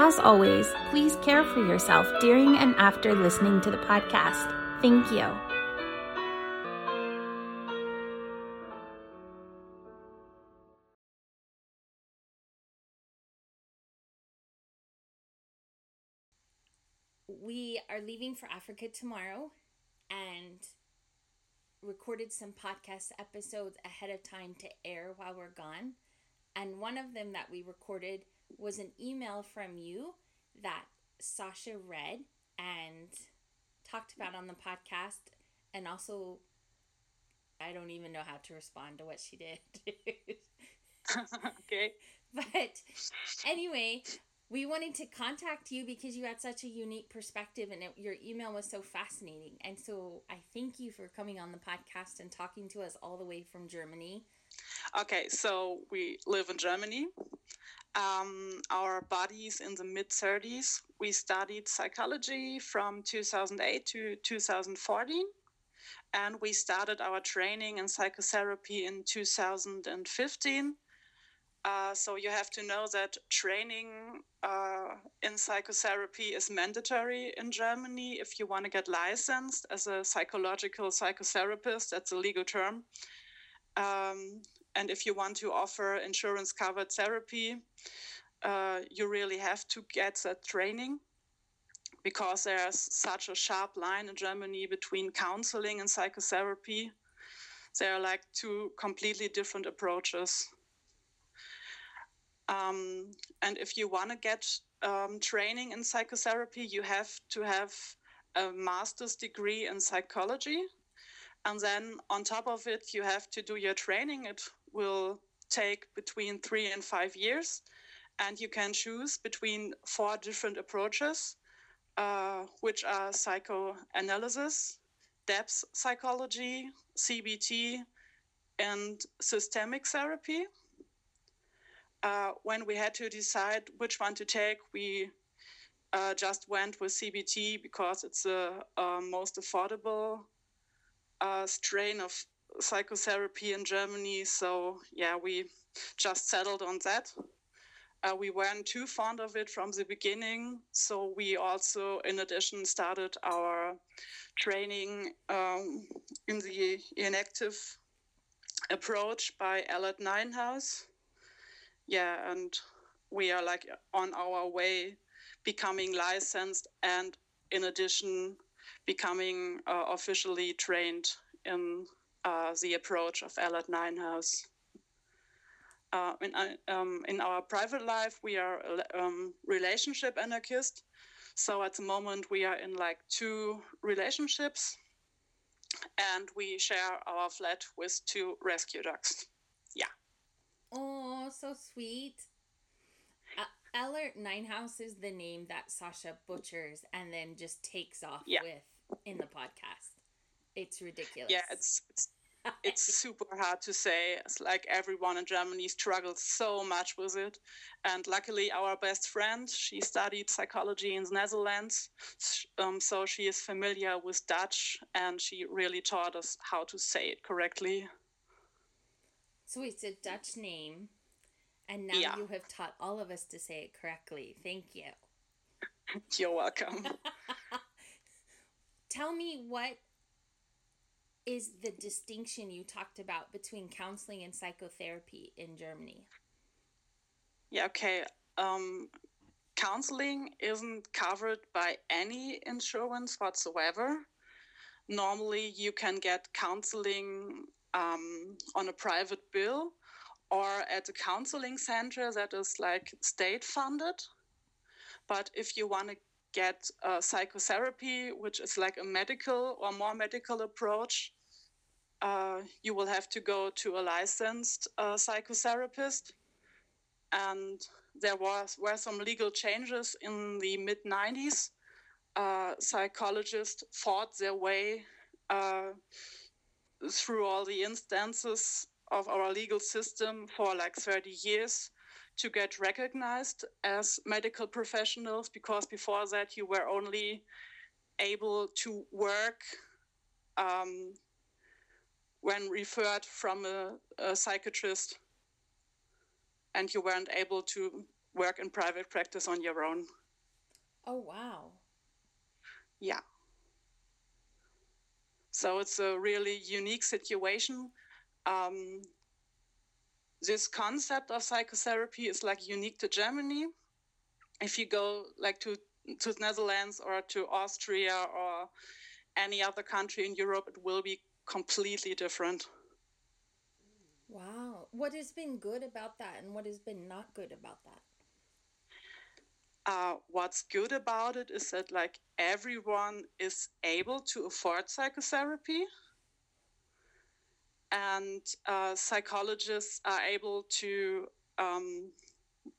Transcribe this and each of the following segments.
As always, please care for yourself during and after listening to the podcast. Thank you. We are leaving for Africa tomorrow and recorded some podcast episodes ahead of time to air while we're gone. And one of them that we recorded was an email from you that Sasha read and talked about on the podcast and also I don't even know how to respond to what she did. okay. But anyway, we wanted to contact you because you had such a unique perspective and it, your email was so fascinating. And so I thank you for coming on the podcast and talking to us all the way from Germany. Okay, so we live in Germany um, our bodies in the mid 30s. We studied psychology from 2008 to 2014, and we started our training in psychotherapy in 2015. Uh, so you have to know that training uh, in psychotherapy is mandatory in Germany if you want to get licensed as a psychological psychotherapist. That's a legal term. Um, and if you want to offer insurance covered therapy, uh, you really have to get that training because there's such a sharp line in Germany between counseling and psychotherapy. There are like two completely different approaches. Um, and if you want to get um, training in psychotherapy, you have to have a master's degree in psychology. And then on top of it, you have to do your training. Will take between three and five years. And you can choose between four different approaches, uh, which are psychoanalysis, depth psychology, CBT, and systemic therapy. Uh, when we had to decide which one to take, we uh, just went with CBT because it's the most affordable uh, strain of psychotherapy in Germany. So yeah, we just settled on that. Uh, we weren't too fond of it from the beginning, so we also, in addition, started our training um, in the enactive approach by Ellert Nijenhuis. Yeah, and we are like on our way becoming licensed and in addition becoming uh, officially trained in uh, the approach of Ellert Nijenhuis. Uh, in, uh, um, in our private life, we are um, relationship anarchist. So at the moment, we are in like two relationships, and we share our flat with two rescue dogs. Yeah. Oh, so sweet. Uh, Ellert Nijenhuis is the name that Sasha butchers and then just takes off yeah. with in the podcast. It's ridiculous. Yeah, it's, it's it's super hard to say. It's like everyone in Germany struggles so much with it. And luckily, our best friend, she studied psychology in the Netherlands. Um, so she is familiar with Dutch and she really taught us how to say it correctly. So it's a Dutch name. And now yeah. you have taught all of us to say it correctly. Thank you. You're welcome. Tell me what is the distinction you talked about between counseling and psychotherapy in Germany? Yeah, okay. Um, counseling isn't covered by any insurance whatsoever. Normally, you can get counseling um, on a private bill or at a counseling center that is like state funded. But if you want to get uh, psychotherapy, which is like a medical or more medical approach, uh, you will have to go to a licensed uh, psychotherapist. And there was were some legal changes in the mid 90s. Uh, psychologists fought their way uh, through all the instances of our legal system for like 30 years to get recognized as medical professionals because before that you were only able to work um, when referred from a, a psychiatrist and you weren't able to work in private practice on your own. Oh, wow. Yeah. So it's a really unique situation. Um, this concept of psychotherapy is like unique to Germany. If you go like to to the Netherlands or to Austria or any other country in Europe, it will be completely different. Wow. What has been good about that and what has been not good about that? Uh, what's good about it is that like everyone is able to afford psychotherapy and uh, psychologists are able to um,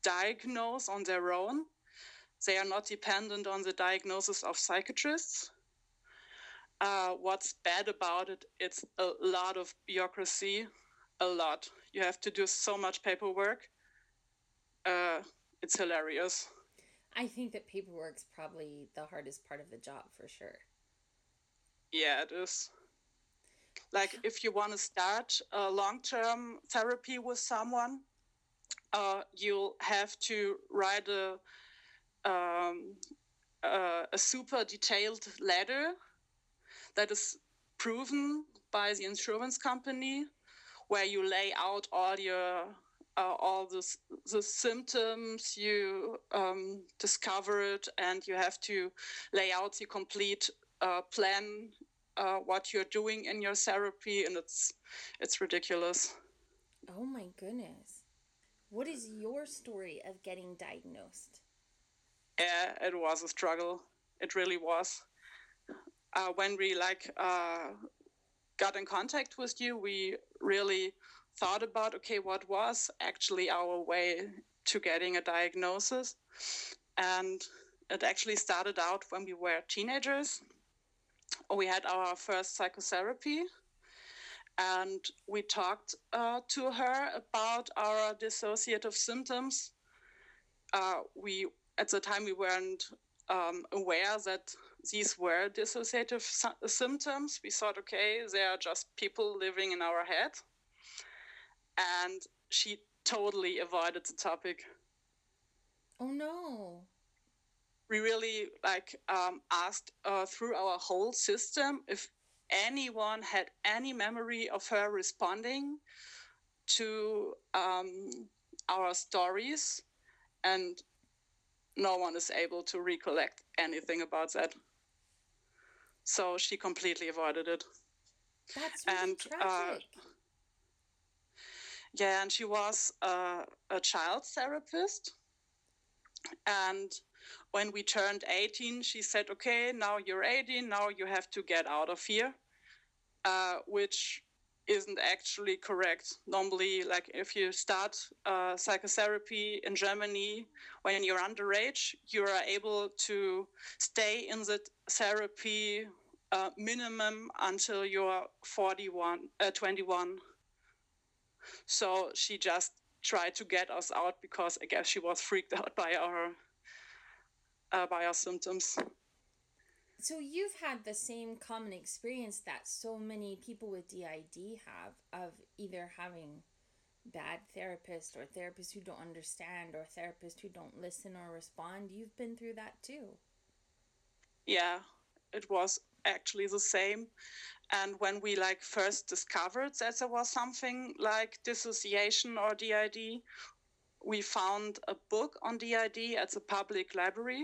diagnose on their own. They are not dependent on the diagnosis of psychiatrists. Uh, what's bad about it? It's a lot of bureaucracy, a lot. You have to do so much paperwork. Uh, it's hilarious. I think that paperwork's probably the hardest part of the job for sure. Yeah, it is. Like if you want to start a long-term therapy with someone, uh, you'll have to write a um, uh, a super detailed letter that is proven by the insurance company, where you lay out all your uh, all the, the symptoms you um, discovered, and you have to lay out the complete uh, plan uh, what you're doing in your therapy, and it's it's ridiculous. Oh my goodness! What is your story of getting diagnosed? Yeah, it was a struggle. It really was. Uh, when we like uh, got in contact with you, we really thought about okay, what was actually our way to getting a diagnosis, and it actually started out when we were teenagers we had our first psychotherapy and we talked uh, to her about our dissociative symptoms. Uh, we at the time we weren't um, aware that these were dissociative symptoms. We thought, okay, they are just people living in our head, and she totally avoided the topic. Oh no! we really like um, asked uh, through our whole system if anyone had any memory of her responding to um, our stories and no one is able to recollect anything about that so she completely avoided it that's really and uh, tragic. Uh, yeah and she was uh, a child therapist and when we turned 18, she said, okay, now you're 18, now you have to get out of here, uh, which isn't actually correct. Normally, like if you start uh, psychotherapy in Germany when you're underage, you are able to stay in the therapy uh, minimum until you're 41, uh, 21. So she just tried to get us out because I guess she was freaked out by our uh, by our symptoms. So you've had the same common experience that so many people with DID have of either having bad therapists or therapists who don't understand or therapists who don't listen or respond. You've been through that too. Yeah, it was actually the same. And when we like first discovered that there was something like dissociation or DID, we found a book on DID at the public library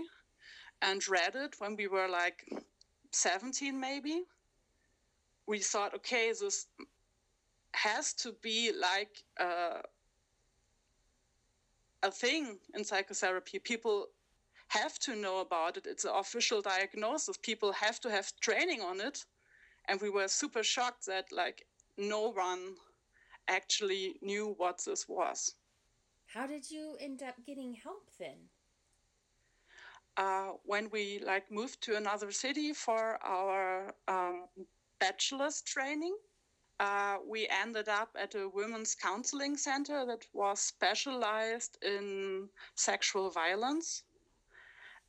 and read it when we were like 17 maybe we thought okay this has to be like uh, a thing in psychotherapy people have to know about it it's an official diagnosis people have to have training on it and we were super shocked that like no one actually knew what this was How did you end up getting help then? Uh, when we like moved to another city for our um, bachelor's training, uh, we ended up at a women's counseling center that was specialized in sexual violence.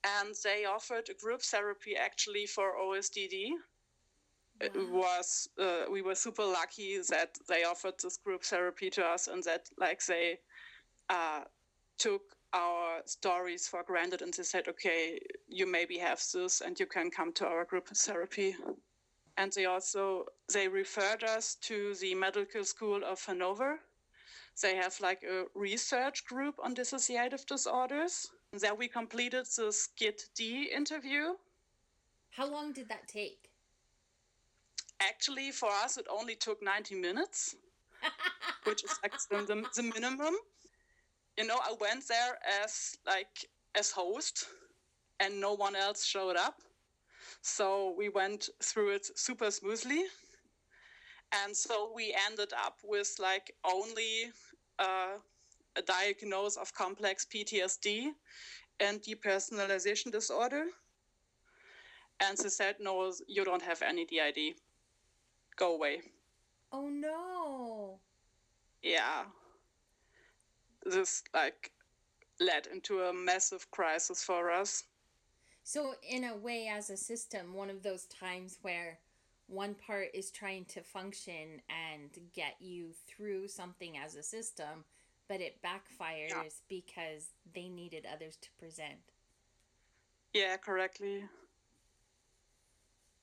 And they offered a group therapy actually for OSDD. Wow. It was uh, we were super lucky that they offered this group therapy to us, and that like they uh, took our stories for granted, and they said, "Okay, you maybe have this, and you can come to our group therapy." and they also they referred us to the medical school of Hanover. They have like a research group on dissociative disorders. There we completed the SCID D interview. How long did that take? Actually, for us, it only took 90 minutes, which is like the, the, the minimum. You know, I went there as like as host, and no one else showed up so we went through it super smoothly. And so we ended up with like only uh, a diagnosis of complex PTSD and depersonalization disorder. And they said, no, you don't have any DID. Go away. Oh no. Yeah. This like led into a massive crisis for us. So, in a way, as a system, one of those times where one part is trying to function and get you through something as a system, but it backfires yeah. because they needed others to present. Yeah, correctly.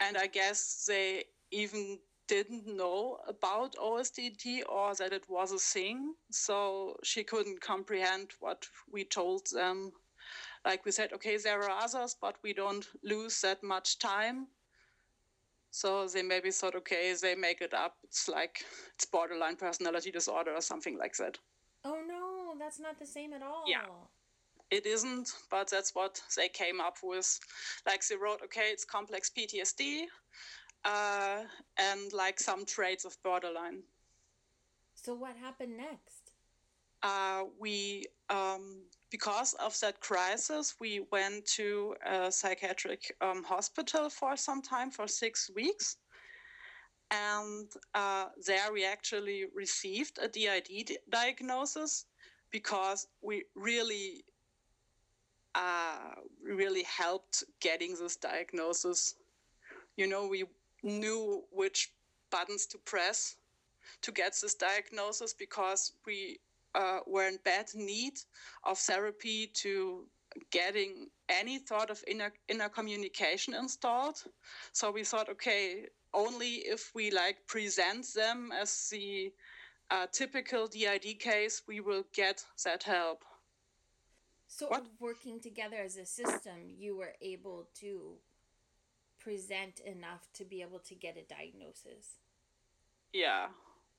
And I guess they even didn't know about OSDD or that it was a thing, so she couldn't comprehend what we told them like we said, okay, there are others, but we don't lose that much time. So they maybe thought, okay, they make it up. It's like it's borderline personality disorder or something like that. Oh no, that's not the same at all. Yeah. It isn't, but that's what they came up with. Like they wrote, okay, it's complex PTSD, uh, and like some traits of borderline. So what happened next? Uh, we um, because of that crisis, we went to a psychiatric um, hospital for some time, for six weeks. And uh, there we actually received a DID diagnosis because we really, uh, really helped getting this diagnosis. You know, we knew which buttons to press to get this diagnosis because we uh, were in bad need of therapy to getting any sort of inner inner communication installed. So we thought, okay, only if we like present them as the uh, typical DID case, we will get that help. So, what? working together as a system, you were able to present enough to be able to get a diagnosis. Yeah,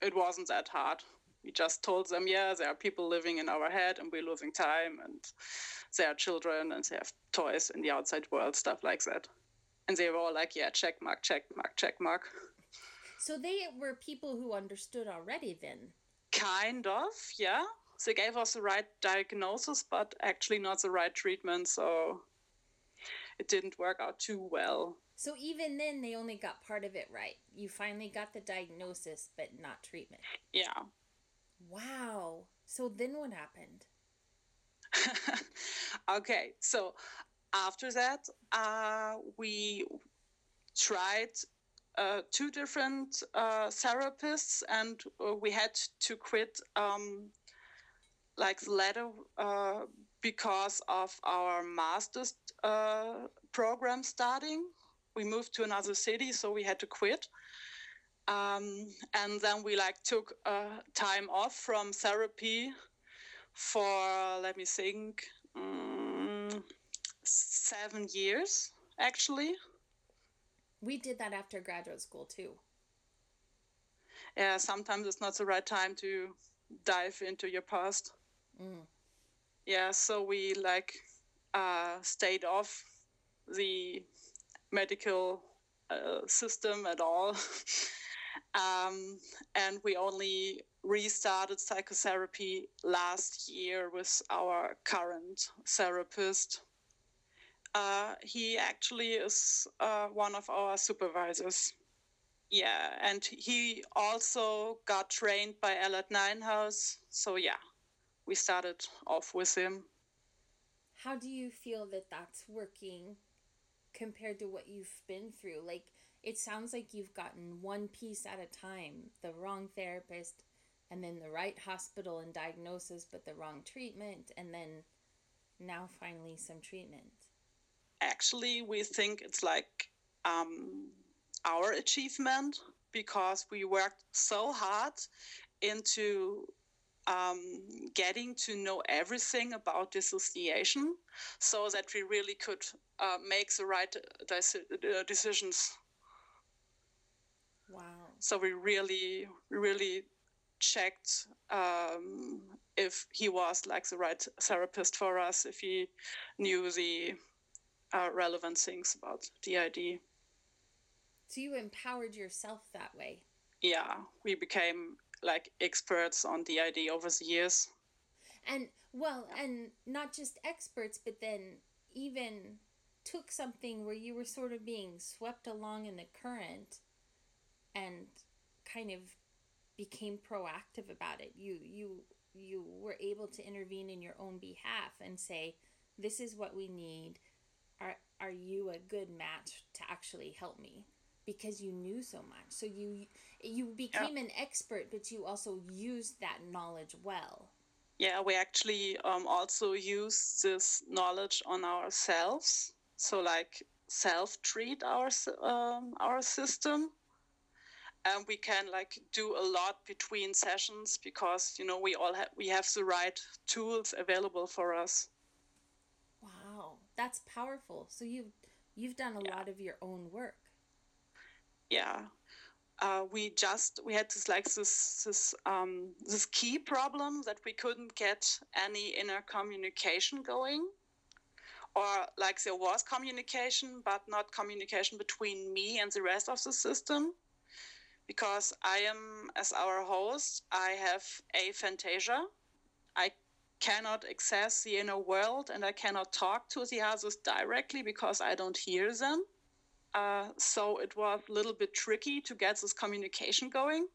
it wasn't that hard we just told them, yeah, there are people living in our head and we're losing time and there are children and they have toys in the outside world, stuff like that. And they were all like, yeah, check mark, check mark, check mark. So they were people who understood already then? Kind of, yeah. They gave us the right diagnosis, but actually not the right treatment. So it didn't work out too well. So even then, they only got part of it right. You finally got the diagnosis, but not treatment. Yeah. Wow. So then what happened? okay, so after that, uh, we tried uh, two different uh, therapists, and uh, we had to quit um, like the latter uh, because of our master's uh, program starting. We moved to another city, so we had to quit. Um, and then we like took time off from therapy for let me think um, seven years actually we did that after graduate school too yeah sometimes it's not the right time to dive into your past mm. yeah so we like uh, stayed off the medical uh, system at all Um, and we only restarted psychotherapy last year with our current therapist. Uh, he actually is uh, one of our supervisors. Yeah, and he also got trained by Ellert Nijenhuis. So, yeah, we started off with him. How do you feel that that's working compared to what you've been through? Like, it sounds like you've gotten one piece at a time the wrong therapist, and then the right hospital and diagnosis, but the wrong treatment, and then now finally some treatment. Actually, we think it's like um, our achievement because we worked so hard into um, getting to know everything about dissociation so that we really could uh, make the right uh, decisions. Wow. So we really, really checked um, if he was like the right therapist for us, if he knew the uh, relevant things about DID. So you empowered yourself that way. Yeah, we became like experts on DID over the years. And well, and not just experts, but then even took something where you were sort of being swept along in the current and kind of became proactive about it. You you you were able to intervene in your own behalf and say, "This is what we need. Are are you a good match to actually help me?" Because you knew so much. So you you became yeah. an expert, but you also used that knowledge well. Yeah, we actually um, also use this knowledge on ourselves. So like self treat our um, our system and we can like do a lot between sessions because you know we all have we have the right tools available for us that's powerful. So you've you've done a yeah. lot of your own work. Yeah. Uh, we just we had this like this this um, this key problem that we couldn't get any inner communication going. Or like there was communication but not communication between me and the rest of the system. Because I am, as our host, I have aphantasia. I cannot access the inner world and I cannot talk to the others directly because I don't hear them. Uh, so it was a little bit tricky to get this communication going.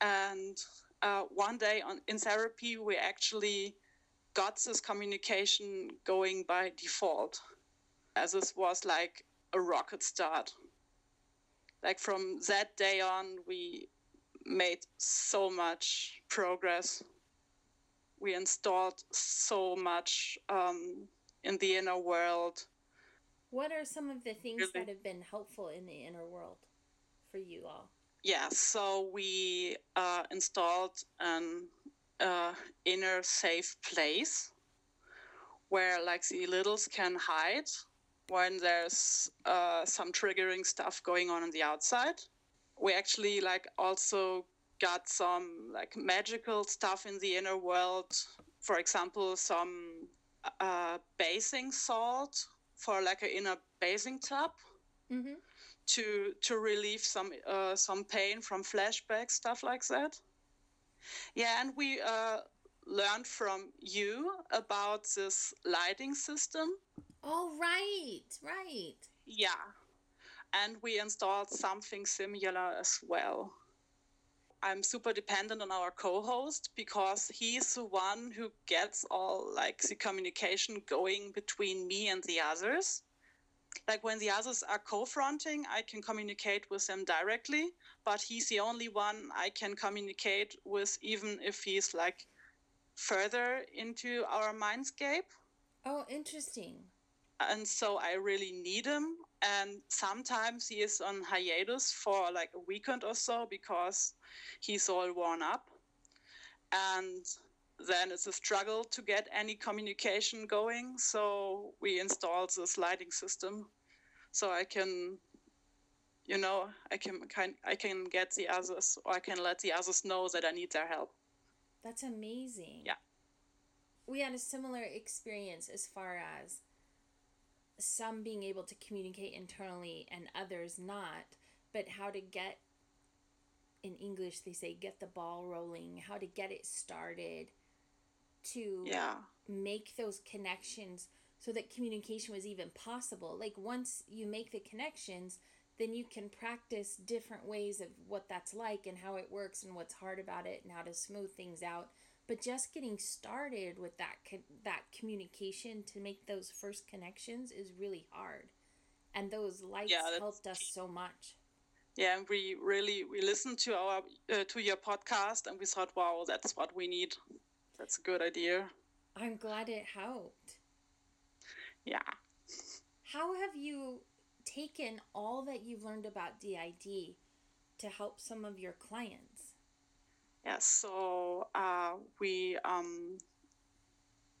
And uh, one day on, in therapy, we actually got this communication going by default, as this was like a rocket start like from that day on, we made so much progress. We installed so much um, in the inner world. What are some of the things really? that have been helpful in the inner world for you all? Yeah, so we uh, installed an uh, inner safe place where like the littles can hide when there's uh, some triggering stuff going on on the outside. We actually like also got some like magical stuff in the inner world. For example, some uh, basing salt for like an inner basing tub mm-hmm. to to relieve some uh, some pain from flashbacks, stuff like that. Yeah, and we uh, learned from you about this lighting system Oh, right, right. Yeah. And we installed something similar as well. I'm super dependent on our co-host because he's the one who gets all like the communication going between me and the others. Like when the others are co-fronting, I can communicate with them directly, but he's the only one I can communicate with even if he's like further into our mindscape. Oh, interesting and so I really need him. And sometimes he is on hiatus for like a weekend or so because he's all worn up. And then it's a struggle to get any communication going. So we installed this lighting system so I can, you know, I can, can I can get the others or I can let the others know that I need their help. That's amazing. Yeah. We had a similar experience as far as some being able to communicate internally and others not, but how to get in English they say get the ball rolling, how to get it started to yeah make those connections so that communication was even possible. Like once you make the connections, then you can practice different ways of what that's like and how it works and what's hard about it and how to smooth things out. But just getting started with that that communication to make those first connections is really hard. And those lights yeah, helped us so much. Yeah, and we really we listened to our uh, to your podcast and we thought, wow, that's what we need. That's a good idea. I'm glad it helped. Yeah. How have you taken all that you've learned about DID to help some of your clients? Yeah, so uh, we um,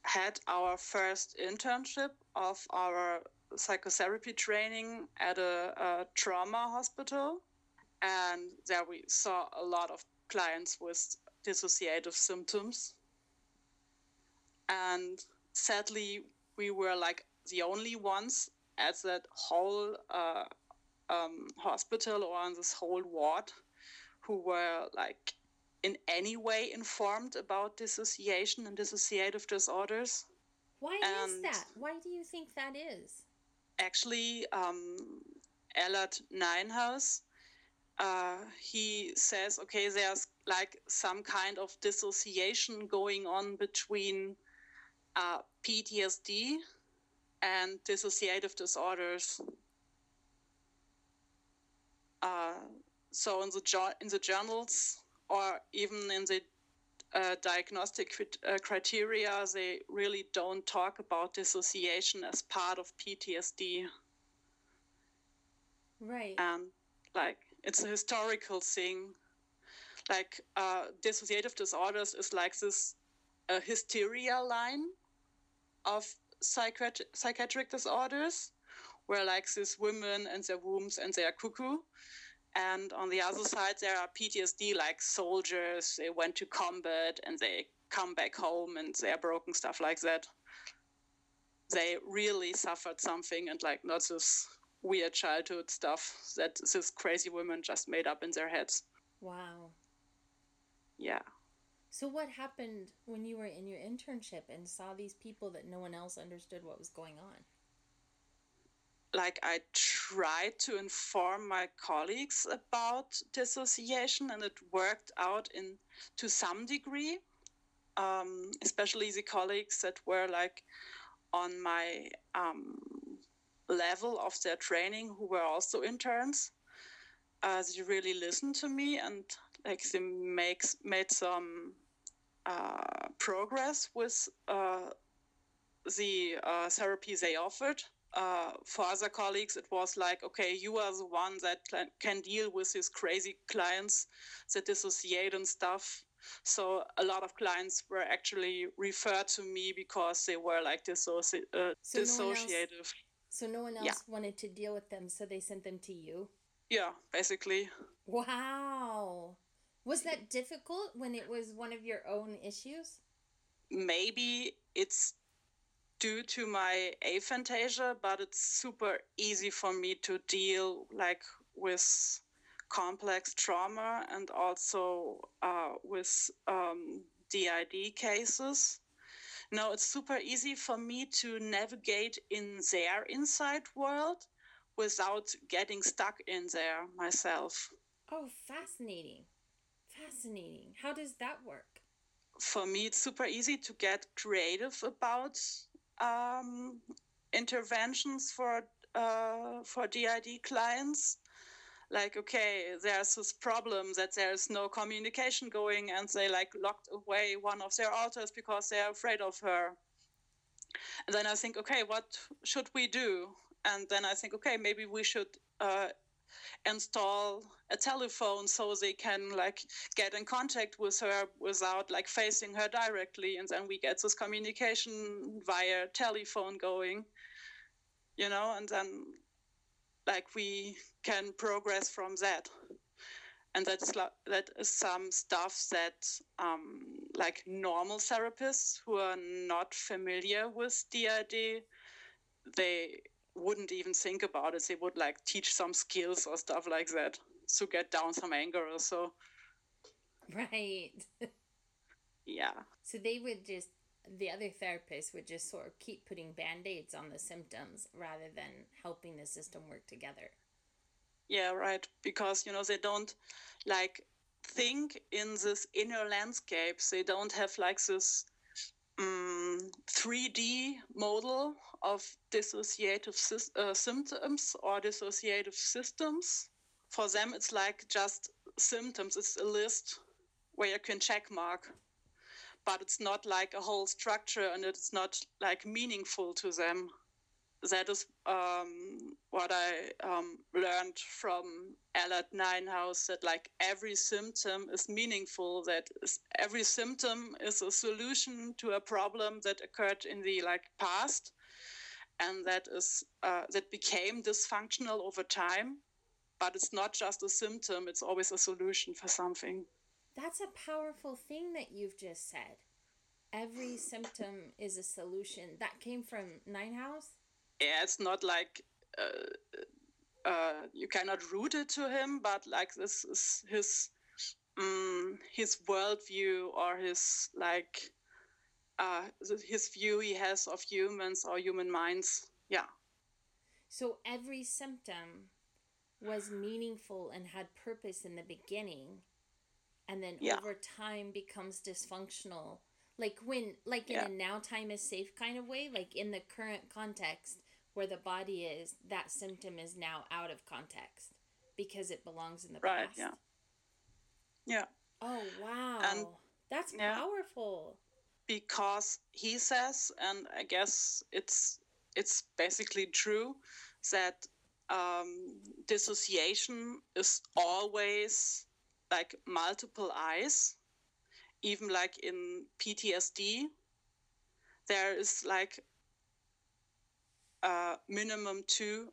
had our first internship of our psychotherapy training at a, a trauma hospital. And there we saw a lot of clients with dissociative symptoms. And sadly, we were like the only ones at that whole uh, um, hospital or on this whole ward who were like in any way informed about dissociation and dissociative disorders. Why and is that? Why do you think that is? Actually, um, Ellert Nijenhuis, uh, he says, okay, there's like some kind of dissociation going on between uh, PTSD and dissociative disorders. Uh, so in the in the journals or even in the uh, diagnostic uh, criteria, they really don't talk about dissociation as part of PTSD. Right. And like it's a historical thing. Like uh, dissociative disorders is like this hysteria line of psychiatric, psychiatric disorders, where like these women and their wombs and their cuckoo. And on the other side, there are PTSD like soldiers. They went to combat and they come back home and they are broken, stuff like that. They really suffered something and like not this weird childhood stuff that these crazy women just made up in their heads. Wow. Yeah. So, what happened when you were in your internship and saw these people that no one else understood what was going on? Like, I tried to inform my colleagues about dissociation, and it worked out in to some degree. Um, especially the colleagues that were like on my um, level of their training, who were also interns. Uh, they really listened to me and like they makes made some uh, progress with uh, the uh, therapy they offered. Uh, for other colleagues, it was like, okay, you are the one that can deal with these crazy clients that dissociate and stuff. So a lot of clients were actually referred to me because they were like dissoci- uh, so dissociative. No else, so no one else yeah. wanted to deal with them, so they sent them to you. Yeah, basically. Wow. Was that difficult when it was one of your own issues? Maybe it's due to my aphantasia, but it's super easy for me to deal like with complex trauma and also uh, with um, DID cases. No, it's super easy for me to navigate in their inside world without getting stuck in there myself. Oh, fascinating. Fascinating. How does that work? For me, it's super easy to get creative about um, interventions for uh, for DID clients. Like, okay, there's this problem that there's no communication going, and they like locked away one of their alters because they're afraid of her. And then I think, okay, what should we do? And then I think, okay, maybe we should uh, install a telephone so they can like get in contact with her without like facing her directly and then we get this communication via telephone going you know and then like we can progress from that. And that's that is some stuff that um, like normal therapists who are not familiar with DID they wouldn't even think about it. They would like teach some skills or stuff like that to get down some anger or so. Right. yeah. So they would just the other therapist would just sort of keep putting band-aids on the symptoms rather than helping the system work together. Yeah, right. Because you know they don't like think in this inner landscapes. They don't have like this um, mm, 3D model of dissociative sy- uh, symptoms or dissociative systems. For them, it's like just symptoms. It's a list where you can check mark, but it's not like a whole structure and it's not like meaningful to them that is um, what I um, learned from Ellert Nijenhuis that like every symptom is meaningful. that every symptom is a solution to a problem that occurred in the like past, and that is uh, that became dysfunctional over time. But it's not just a symptom; it's always a solution for something. That's a powerful thing that you've just said. Every symptom is a solution. That came from Nijenhuis yeah, it's not like uh, uh, you cannot root it to him, but like this is his um, his worldview or his like uh, his view he has of humans or human minds. Yeah. So every symptom was meaningful and had purpose in the beginning, and then yeah. over time becomes dysfunctional. Like when, like in yeah. a now time is safe kind of way, like in the current context, where the body is, that symptom is now out of context because it belongs in the right, past. Yeah. Yeah. Oh wow. And, That's yeah, powerful. Because he says, and I guess it's it's basically true, that um, dissociation is always like multiple eyes, even like in PTSD. There is like uh, minimum two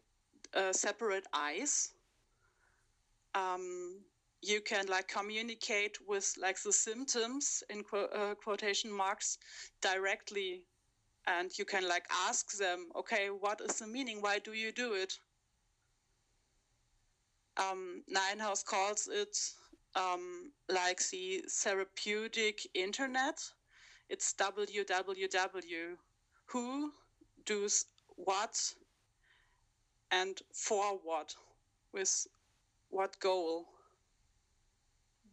uh, separate eyes. Um, you can like communicate with like the symptoms in qu- uh, quotation marks directly. And you can like ask them okay what is the meaning? Why do you do it? Um, Nijenhuis calls it um, like the therapeutic internet. It's www who does what and for what with what goal?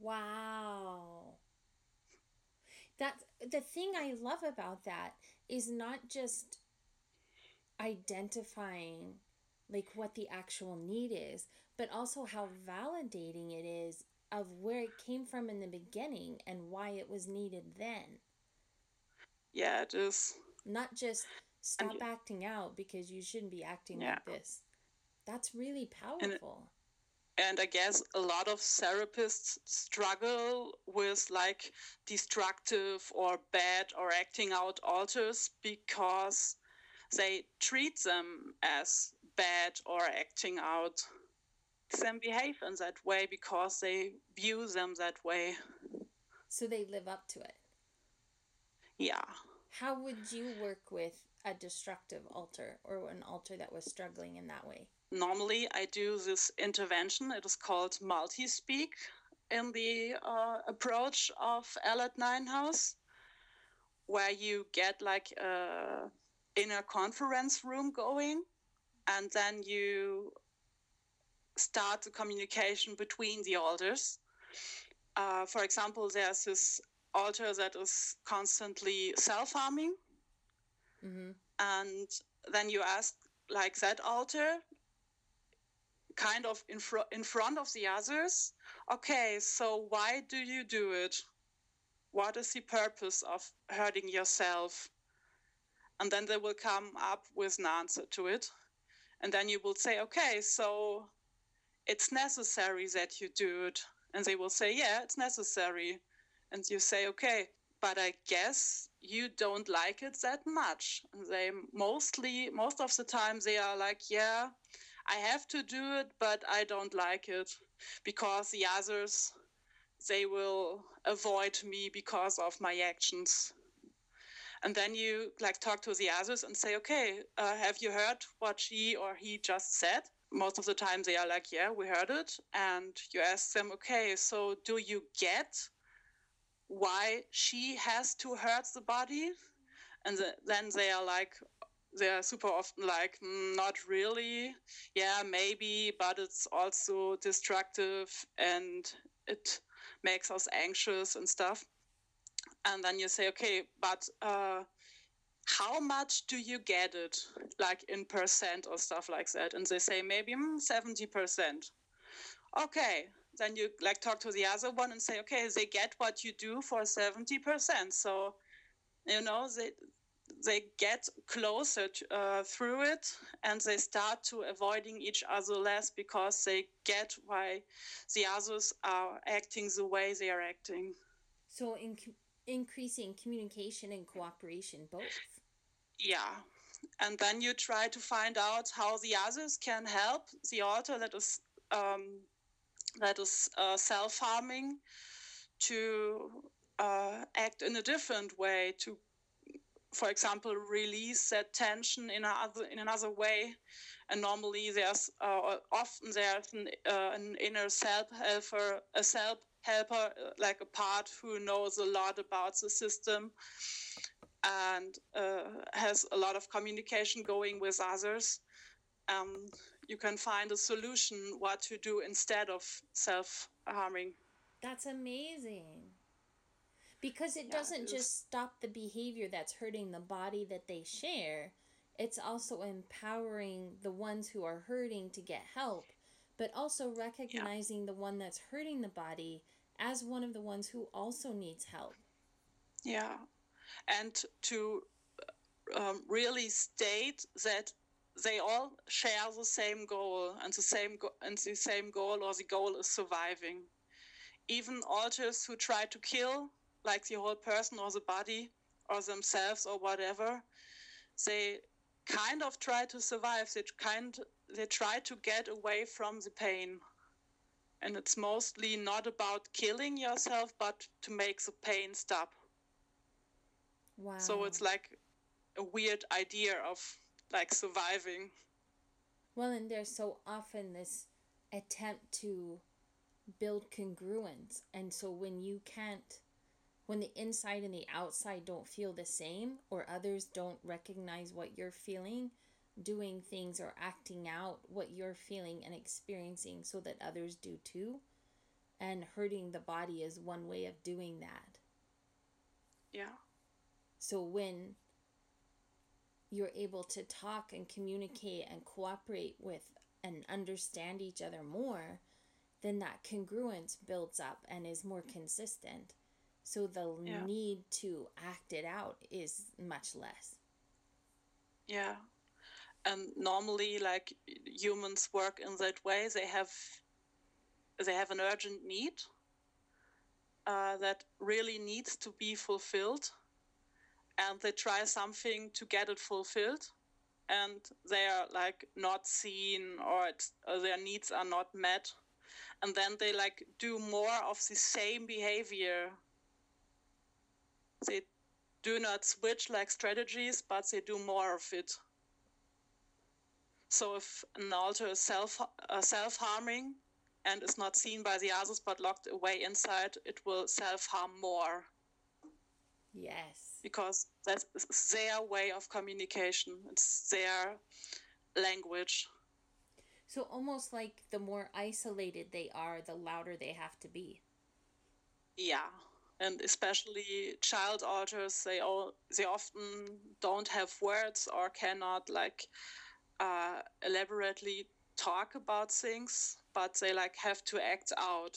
Wow. That the thing i love about that is not just identifying like what the actual need is but also how validating it is of where it came from in the beginning and why it was needed then. Yeah it is. Not just stop and, acting out because you shouldn't be acting yeah. like this. That's really powerful. And, and I guess a lot of therapists struggle with like destructive or bad or acting out alters because they treat them as bad or acting out them behave in that way because they view them that way. So they live up to it. Yeah. How would you work with a destructive altar or an altar that was struggling in that way? Normally, I do this intervention. It is called multi speak in the uh, approach of Ellert Nijenhuis, where you get like a inner conference room going, and then you start the communication between the alters. Uh, for example, there's this altar that is constantly self harming Mm-hmm. And then you ask, like that alter, kind of in, fr- in front of the others, okay, so why do you do it? What is the purpose of hurting yourself? And then they will come up with an answer to it. And then you will say, okay, so it's necessary that you do it. And they will say, yeah, it's necessary. And you say, okay, but I guess you don't like it that much. They mostly, most of the time, they are like, yeah, I have to do it, but I don't like it because the others, they will avoid me because of my actions. And then you like talk to the others and say, okay, uh, have you heard what she or he just said? Most of the time they are like, yeah, we heard it. And you ask them, okay, so do you get why she has to hurt the body and the, then they are like they're super often like mm, not really. Yeah maybe but it's also destructive and it makes us anxious and stuff. And then you say okay but uh, how much do you get it? Like in percent or stuff like that. And they say maybe mm, 70% okay then you like talk to the other one and say okay they get what you do for 70% so you know they they get closer to, uh, through it and they start to avoiding each other less because they get why the others are acting the way they are acting. So in increasing communication and cooperation both? Yeah. And then you try to find out how the others can help the alter that is um, that is uh, self-harming to uh, act in a different way to for example release that tension in another in another way. And normally there's uh, often there's an, uh, an inner self helper a self helper uh, like a part who knows a lot about the system and uh, has a lot of communication going with others. Um, you can find a solution what to do instead of self harming that's amazing. Because it yeah, doesn't it just stop the behavior that's hurting the body that they share it's also empowering the ones who are hurting to get help but also recognizing yeah. the one that's hurting the body as one of the ones who also needs help. Yeah. And to um, really state that they all share the same goal and the same go- and the same goal or the goal is surviving. Even alters who try to kill like the whole person or the body or themselves or whatever they kind of try to survive. They kind they try to get away from the pain. And it's mostly not about killing yourself but to make the pain stop. Wow. so it's like a weird idea of like surviving well and there's so often this attempt to build congruence and so when you can't when the inside and the outside don't feel the same or others don't recognize what you're feeling, doing things or acting out what you're feeling and experiencing so that others do too. And hurting the body is one way of doing that. Yeah. So when you're able to talk and communicate and cooperate with and understand each other more, then that congruence builds up and is more consistent. So the yeah. need to act it out is much less. Yeah. And normally like humans work in that way. They have they have an urgent need uh, that really needs to be fulfilled and they try something to get it fulfilled and they are like not seen or, their needs are not met and then they like do more of the same behavior they do not switch like strategies, but they do more of it. So if an alter is self uh, self harming and is not seen by the others but locked away inside, it will self harm more. Yes. Because that's their way of communication. It's their language. So almost like the more isolated they are, the louder they have to be. Yeah and especially child alters they all they often don't have words or cannot like uh, elaborately talk about things but they like have to act out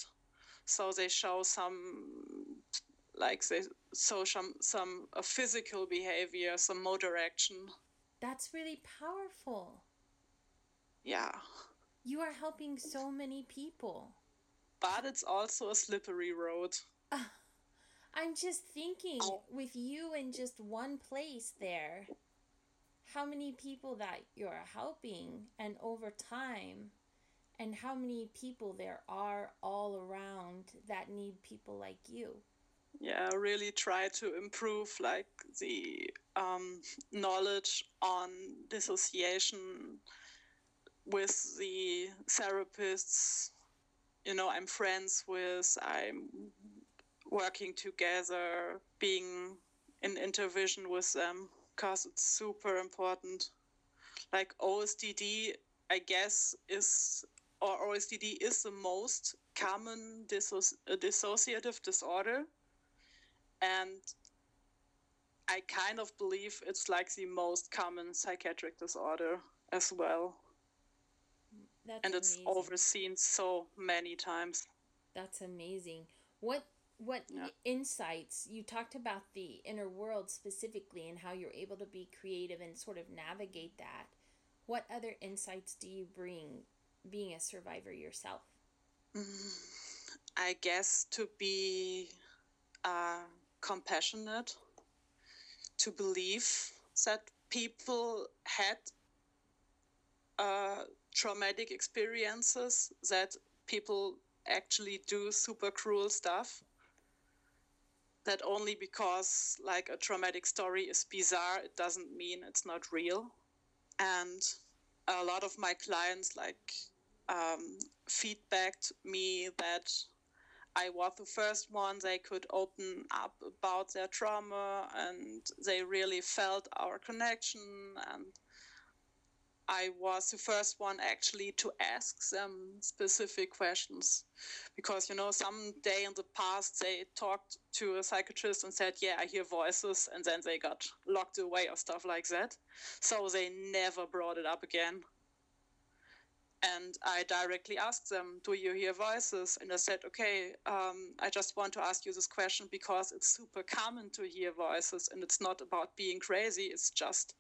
so they show some like they show some some a physical behavior some motor action that's really powerful yeah you are helping so many people but it's also a slippery road uh. I'm just thinking oh. with you in just one place there, how many people that you're helping, and over time, and how many people there are all around that need people like you. Yeah, really try to improve like the um, knowledge on dissociation with the therapists you know i'm friends with i'm working together, being in intervision with them, because it's super important. Like OSDD, I guess, is or OSDD is the most common disso- dissociative disorder. And I kind of believe it's like the most common psychiatric disorder as well. That's and it's amazing. overseen so many times. That's amazing. What what yeah. insights you talked about the inner world specifically and how you're able to be creative and sort of navigate that. What other insights do you bring being a survivor yourself? I guess to be uh, compassionate, to believe that people had uh, traumatic experiences, that people actually do super cruel stuff. That only because like a traumatic story is bizarre, it doesn't mean it's not real. And a lot of my clients like um, feedbacked me that I was the first one they could open up about their trauma and they really felt our connection and I was the first one actually to ask them specific questions. Because you know some day in the past they talked to a psychiatrist and said yeah I hear voices and then they got locked away or stuff like that. So they never brought it up again and I directly asked them, Do you hear voices? And I said, Okay, um, I just want to ask you this question because it's super common to hear voices and it's not about being crazy, it's just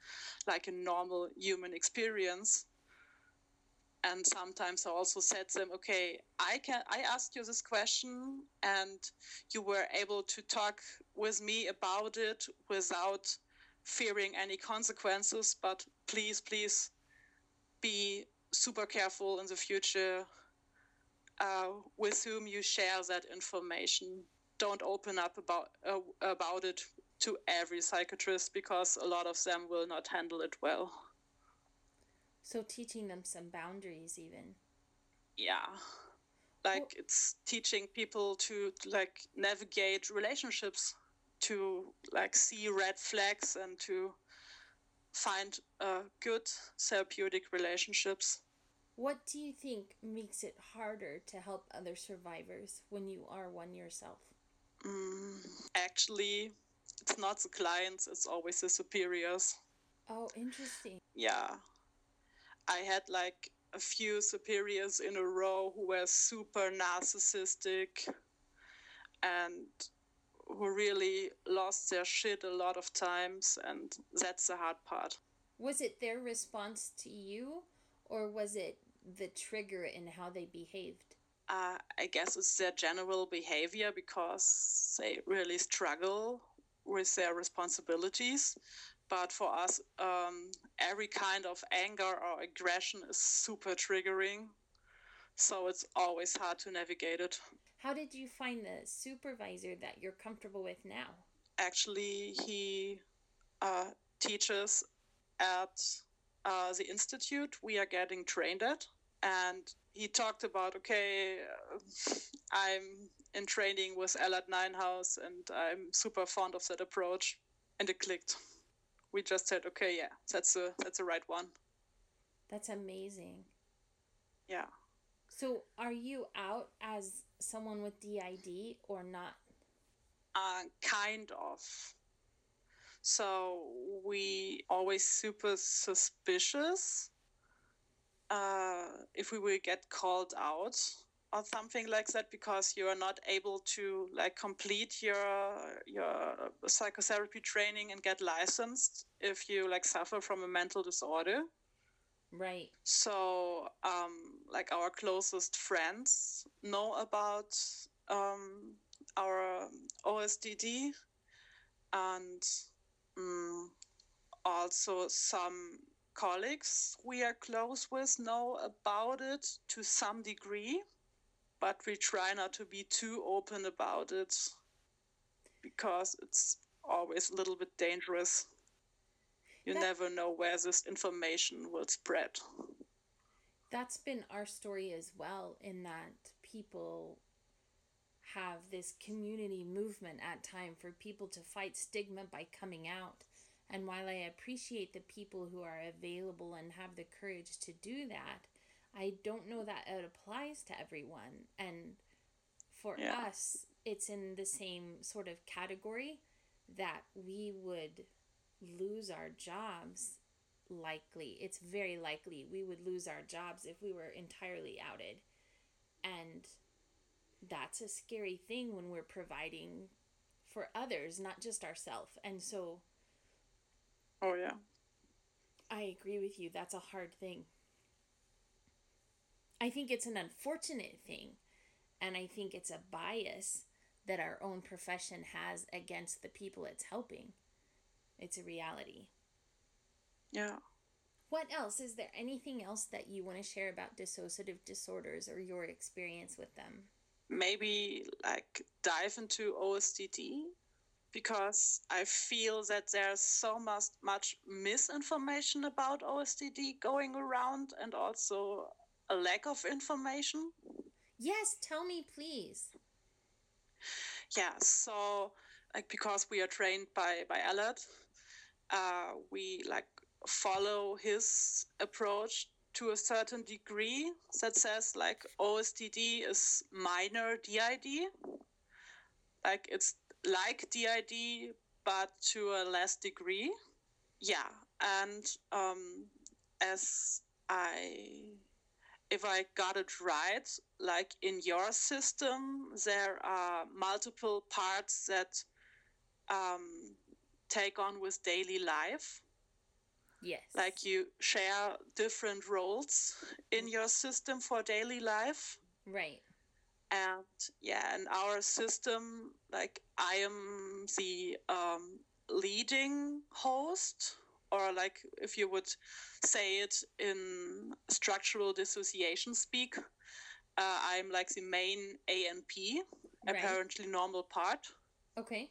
like a normal human experience. And sometimes I also said to them, Okay, I can I asked you this question and you were able to talk with me about it without fearing any consequences, but please, please be super careful in the future uh, with whom you share that information. Don't open up about uh, about it to every psychiatrist because a lot of them will not handle it well. So teaching them some boundaries, even. Yeah, like well, it's teaching people to like navigate relationships, to like see red flags and to find uh, good therapeutic relationships. What do you think makes it harder to help other survivors when you are one yourself? Mm, actually, it's not the clients, it's always the superiors. Oh, interesting. Yeah. I had like a few superiors in a row who were super narcissistic and who really lost their shit a lot of times, and that's the hard part. Was it their response to you, or was it the trigger in how they behaved? Uh, I guess it's their general behavior because they really struggle with their responsibilities. But for us, um, every kind of anger or aggression is super triggering. So it's always hard to navigate it. How did you find the supervisor that you're comfortable with now? Actually, he uh, teaches at uh, the institute we are getting trained at. And he talked about, okay, uh, I'm in training with Ellert Nijenhuis and I'm super fond of that approach. And it clicked. We just said, okay, yeah, that's a that's the right one. That's amazing. Yeah. So, are you out as someone with DID or not? Uh, kind of. So we always super suspicious uh, if we will get called out or something like that because you are not able to like complete your your psychotherapy training and get licensed if you like suffer from a mental disorder right so um, like our closest friends know about um, our OSDD and um, also some colleagues we are close with know about it to some degree, but we try not to be too open about it because it's always a little bit dangerous. You that, never know where this information will spread. That's been our story as well, in that people have this community movement at time for people to fight stigma by coming out. And while I appreciate the people who are available and have the courage to do that, I don't know that it applies to everyone. And for yeah. us, it's in the same sort of category that we would lose our jobs likely. It's very likely we would lose our jobs if we were entirely outed. And that's a scary thing when we're providing for others not just ourselves and so oh yeah. I agree with you. That's a hard thing. I think it's an unfortunate thing and i think it's a bias that our own profession has against the people it's helping it's a reality yeah. What else? Is there anything else that you want to share about dissociative disorders or your experience with them? Maybe like dive into OSDD because I feel that there's so much much misinformation about OSDD going around and also a lack of information. Yes, tell me please. Yeah, so like because we are trained by by Ellert, uh, we like follow his approach to a certain degree that says like OSDD is minor DID. Like it's like DID, but to a less degree. Yeah. And um, as I, if I got it right, like in your system, there are multiple parts that um, take on with daily life. Yes. Like you share different roles in your system for daily life. Right. And yeah, in our system, like I am the um, leading host, or like if you would say it in structural dissociation speak, uh, I'm like the main ANP, right. apparently normal part. Okay.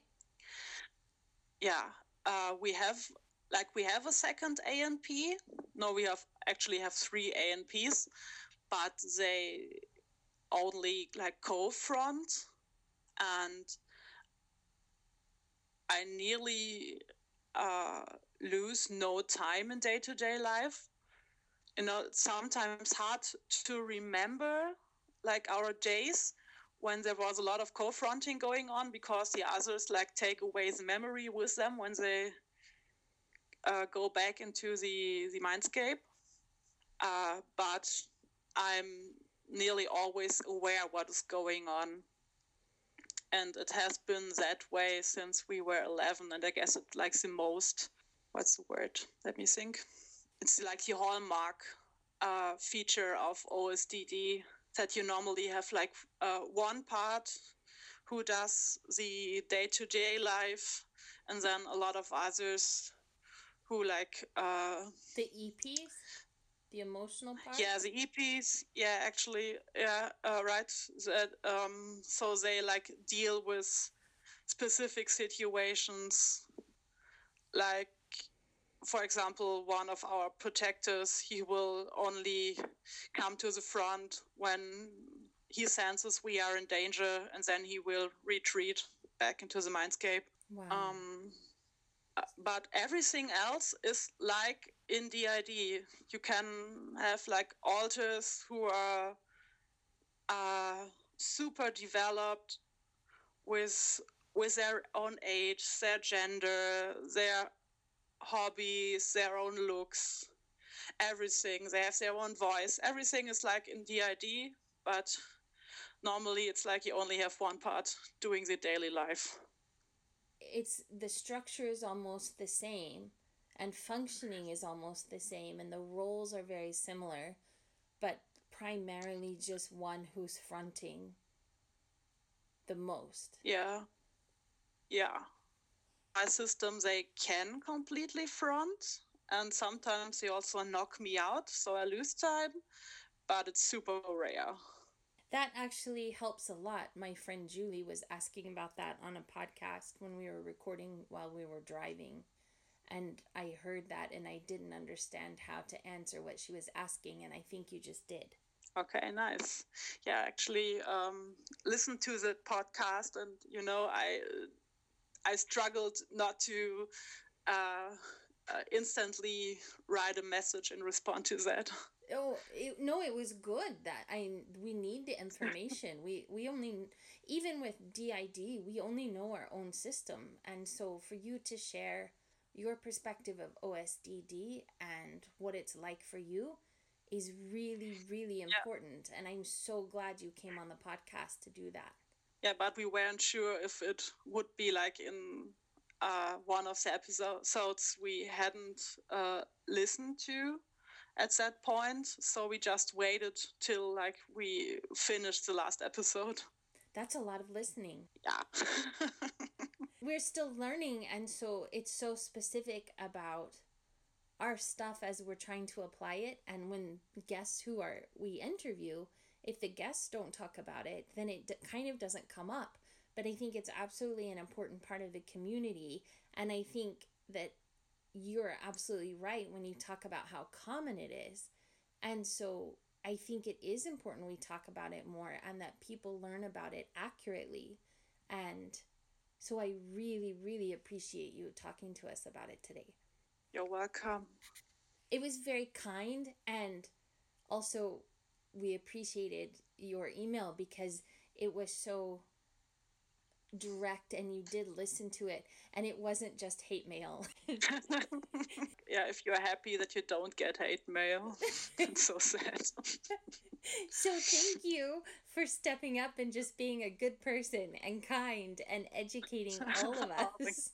Yeah, uh, we have like we have a second ANP. No, we have actually have three ANPs, but they only like co-front and I nearly uh, lose no time in day-to-day life. You know, sometimes hard to remember like our days when there was a lot of co-fronting going on because the others like take away the memory with them when they uh, go back into the the mindscape, uh, but I'm nearly always aware what is going on, and it has been that way since we were 11, and I guess it like the most. What's the word? Let me think. It's like the hallmark uh, feature of OSDD that you normally have like uh, one part who does the day-to-day life and then a lot of others who like uh, the EPs, the emotional part. Yeah, the EPs. Yeah, actually, yeah, uh, right. That um, so they like deal with specific situations, like for example, one of our protectors, he will only come to the front when he senses we are in danger, and then he will retreat back into the mindscape. Wow. Um, but everything else is like in DID. You can have like alters who are uh, super developed with with their own age, their gender, their hobbies, their own looks, everything. They have their own voice. Everything is like in DID, but normally it's like you only have one part doing the daily life it's the structure is almost the same and functioning is almost the same and the roles are very similar but primarily just one who's fronting the most yeah yeah my system they can completely front and sometimes they also knock me out so i lose time but it's super rare that actually helps a lot. My friend Julie was asking about that on a podcast when we were recording while we were driving. And I heard that and I didn't understand how to answer what she was asking, and I think you just did. Okay, nice. Yeah, actually, um, listen to the podcast, and you know, I I struggled not to uh, uh, instantly write a message and respond to that. Oh it, no, it was good that I we need the information. we we only even with DID we only know our own system, and so for you to share your perspective of OSDD and what it's like for you is really really important yeah. and i'm so glad you came on the podcast to do that yeah but we weren't sure if it would be like in uh, one of the episodes we hadn't uh, listened to at that point. So we just waited till like we finished the last episode. That's a lot of listening. Yeah. We're still learning and so it's so specific about our stuff as we're trying to apply it. And when guests who are we interview if the guests don't talk about it then it d- kind of doesn't come up. But i think it's absolutely an important part of the community and i think that you're absolutely right when you talk about how common it is. And so i think it is important we talk about it more and that people learn about it accurately. And so i really really appreciate you talking to us about it today. You're welcome. It was very kind and also we appreciated your email because it was so direct and you did listen to it and it wasn't just hate mail. yeah, if you're happy that you don't get hate mail, it's so sad. so thank you for stepping up and just being a good person and kind and educating all of us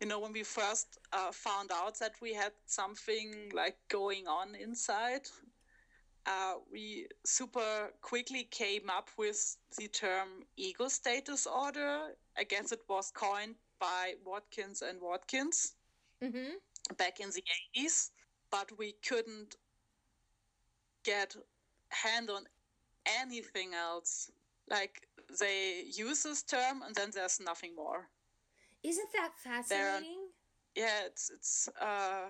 you know when we first uh, found out that we had something like going on inside uh, we super quickly came up with the term ego state disorder i guess it was coined by watkins and watkins mm-hmm. back in the 80s but we couldn't get hand on anything else like they use this term and then there's nothing more isn't that fascinating? yeah, it's it's uh,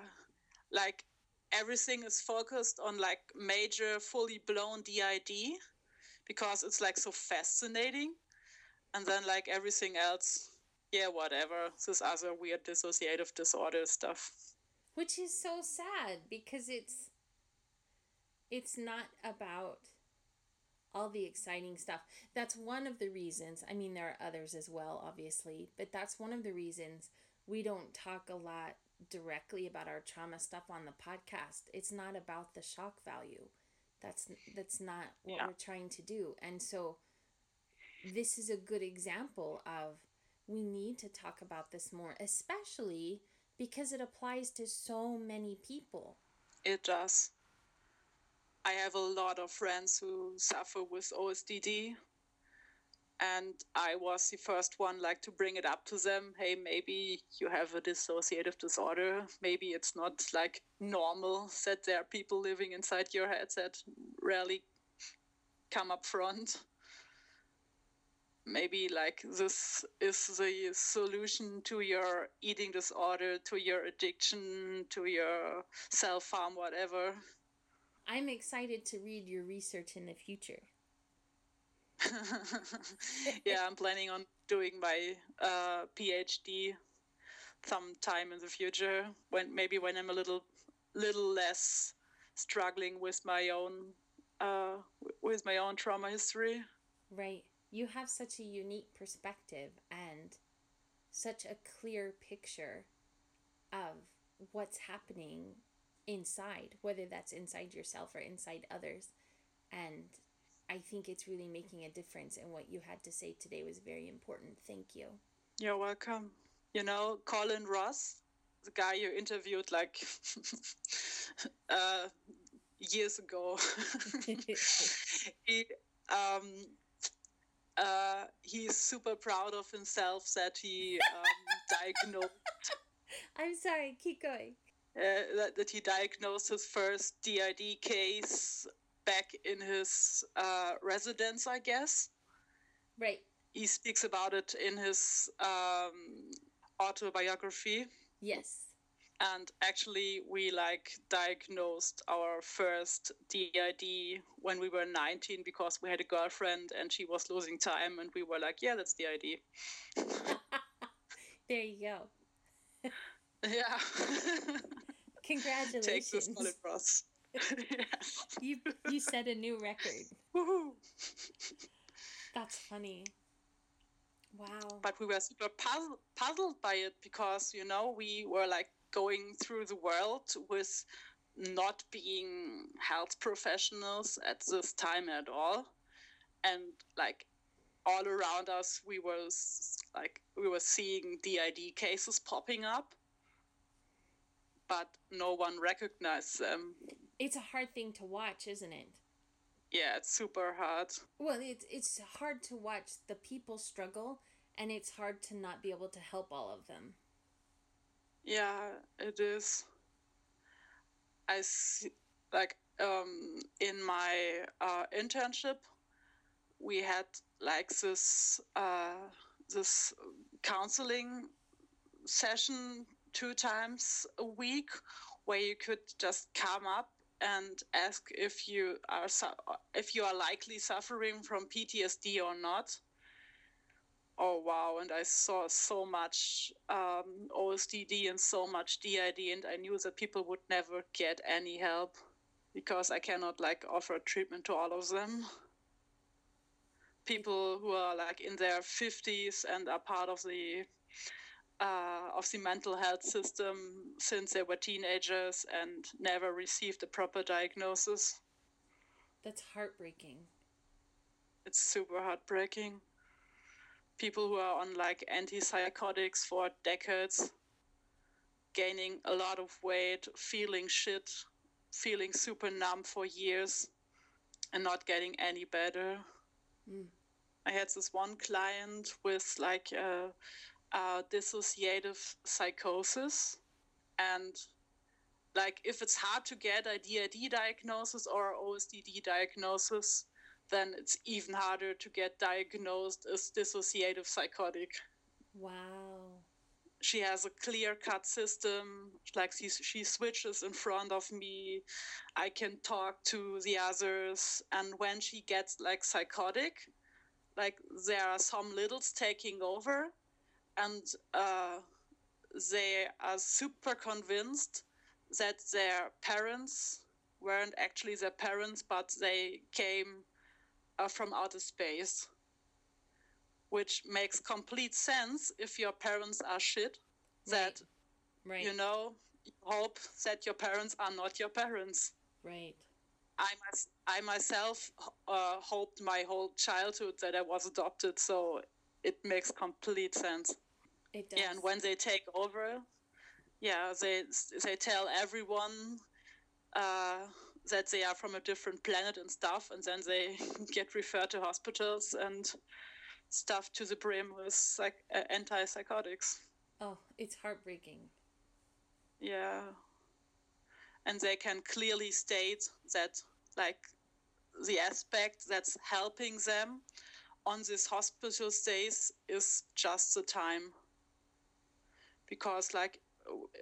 like everything is focused on like major, fully blown DID because it's like so fascinating, and then like everything else, yeah, whatever. This other weird dissociative disorder stuff. Which is so sad because it's it's not about all the exciting stuff. That's one of the reasons. I mean, there are others as well, obviously, but that's one of the reasons we don't talk a lot directly about our trauma stuff on the podcast. It's not about the shock value. That's that's not what yeah. we're trying to do. And so this is a good example of we need to talk about this more, especially because it applies to so many people. It does. I have a lot of friends who suffer with OSDD, and I was the first one like to bring it up to them. Hey, maybe you have a dissociative disorder. Maybe it's not like normal that there are people living inside your head that rarely come up front. Maybe like this is the solution to your eating disorder, to your addiction, to your self harm, whatever. I'm excited to read your research in the future. yeah, I'm planning on doing my uh, PhD sometime in the future when maybe when I'm a little little less struggling with my own uh, with my own trauma history. Right. You have such a unique perspective and such a clear picture of what's happening inside, whether that's inside yourself or inside others. And I think it's really making a difference. And what you had to say today was very important. Thank you. You're welcome. You know, Colin Ross, the guy you interviewed like uh, years ago, he um, uh, he's super proud of himself that he um, diagnosed. I'm sorry, keep going uh, that, that he diagnosed his first DID case back in his uh, residence, I guess. Right. He speaks about it in his um, autobiography. Yes. and actually we like diagnosed our first DID when we were 19 because we had a girlfriend and she was losing time and we were like yeah that's DID there you go yeah congratulations take this solid cross yes. you you set a new record. Woohoo. that's funny. Wow. But we were super puzzled, puzzled by it because you know we were like going through the world with not being health professionals at this time at all. And like all around us we were like we were seeing did cases popping up. But no one recognized them it's a hard thing to watch isn't it? Yeah it's super hard. Well it's it's hard to watch the people struggle and it's hard to not be able to help all of them. Yeah, it is. I see, like um, in my uh, internship, we had like this uh, this counseling session two times a week where you could just come up and ask if you are su- if you are likely suffering from PTSD or not. Oh wow and i saw so much um, osdd and so much did and i knew that people would never get any help because i cannot like offer treatment to all of them. People who are like in their 50s and are part of the uh, of the mental health system since they were teenagers and never received a proper diagnosis that's heartbreaking it's super heartbreaking people who are on like antipsychotics for decades, gaining a lot of weight, feeling shit, feeling super numb for years, and not getting any better. Mm. I had this one client with like a, a dissociative psychosis, and like if it's hard to get a DID diagnosis or OSDD diagnosis, then it's even harder to get diagnosed as dissociative psychotic. Wow. She has a clear cut system. Like she, she switches in front of me. I can talk to the others. And when she gets like psychotic, like there are some littles taking over and uh, they are super convinced that their parents weren't actually their parents, but they came uh, from outer space, which makes complete sense if your parents are shit. That right. you know, you hope that your parents are not your parents. Right. I, I myself uh, hoped my whole childhood that I was adopted, so it makes complete sense. It does. Yeah, and when they take over, yeah, they they tell everyone uh, that they are from a different planet and stuff, and then they get referred to hospitals and stuff to the brim with psych- uh, antipsychotics. Oh, it's heartbreaking. Yeah. And they can clearly state that, like, the aspect that's helping them on this hospital stays is just the time. Because, like,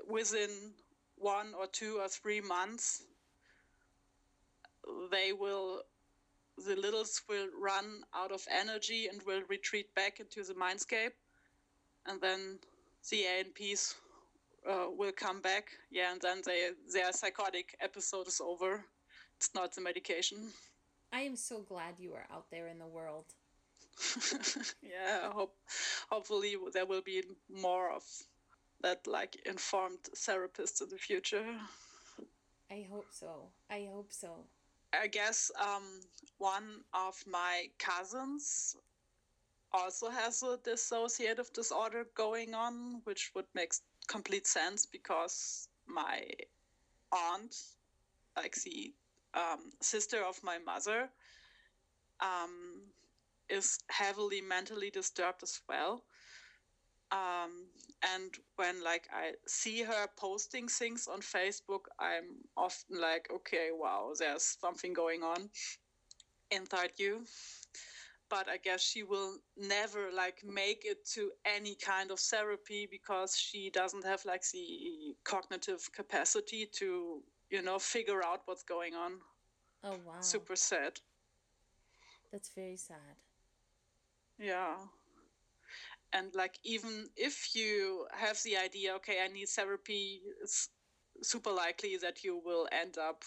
within one or two or three months, they will the littles will run out of energy and will retreat back into the mindscape. And then the ANPs uh, will come back. Yeah and then they, their psychotic episode is over. It's not the medication. I am so glad you are out there in the world. Yeah hope hopefully there will be more of that like informed therapists in the future? I hope so. I hope so. I guess um, one of my cousins also has a dissociative disorder going on, which would make complete sense because my aunt, like the um, sister of my mother, um, is heavily mentally disturbed as well um, and when like i see her posting things on facebook i'm often like okay wow there's something going on inside you but I guess she will never like make it to any kind of therapy because she doesn't have like the cognitive capacity to, you know, figure out what's going on. Oh wow. Super sad. That's very sad. Yeah. And like even if you have the idea, okay, I need therapy, it's super likely that you will end up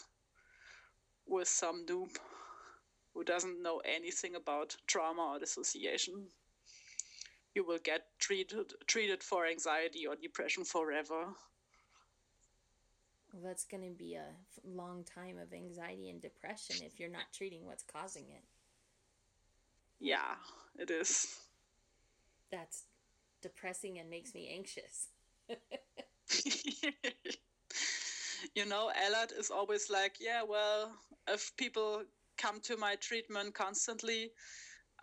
with some noob who doesn't know anything about trauma or dissociation. You will get treated treated for anxiety or depression forever. Well, that's going to be a long time of anxiety and depression if you're not treating what's causing it. Yeah, it is. That's depressing and makes me anxious. you know, Ellert is always like, yeah, well, if people come to my treatment constantly,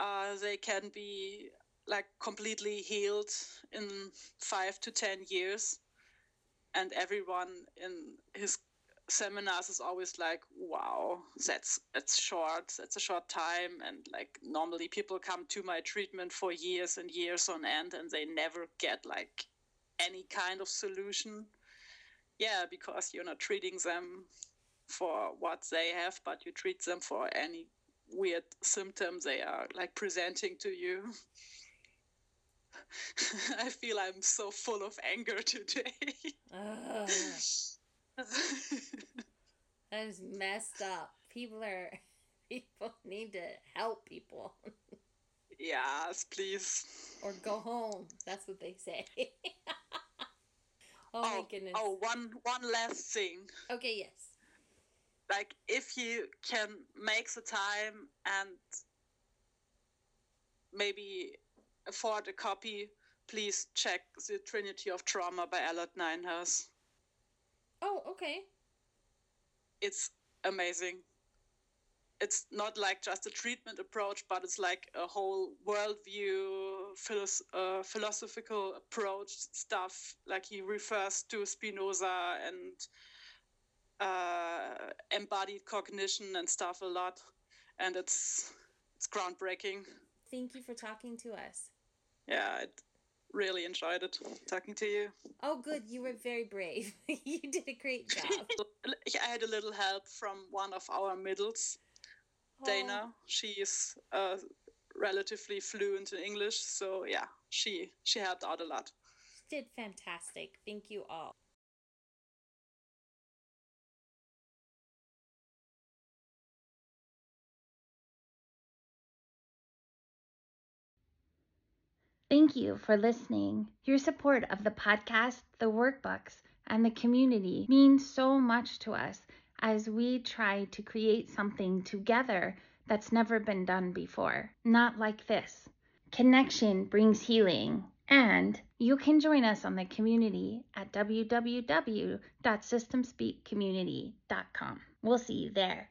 uh, they can be like completely healed in five to ten years. And everyone in his seminars is always like, wow, that's that's short, that's a short time. And like normally people come to my treatment for years and years on end and they never get like any kind of solution. Yeah, because you're not treating them for what they have, but you treat them for any weird symptoms they are like presenting to you. I feel I'm so full of anger today. uh, that is messed up. People are people need to help people. yes, please. Or go home. That's what they say. oh, oh my oh, goodness. Oh, one one last thing. Okay, yes like if you can make the time and maybe afford a copy, please check the Trinity of Trauma by Ellert Nijenhuis. Oh, okay. It's amazing. It's not like just a treatment approach, but it's like a whole worldview, philosoph- uh, philosophical approach stuff. Like he refers to Spinoza and uh, embodied cognition and stuff a lot, and it's it's groundbreaking. Thank you for talking to us. Yeah, I really enjoyed it talking to you. Oh, good. You were very brave. you did a great job. I had a little help from one of our middles, oh. Dana. She is uh, relatively fluent in English, so yeah, she she helped out a lot. Did fantastic. Thank you all. Thank you for listening. Your support of the podcast, the workbooks, and the community means so much to us as we try to create something together that's never been done before. Not like this. Connection brings healing, and you can join us on the community at www.systemspeakcommunity.com. We'll see you there.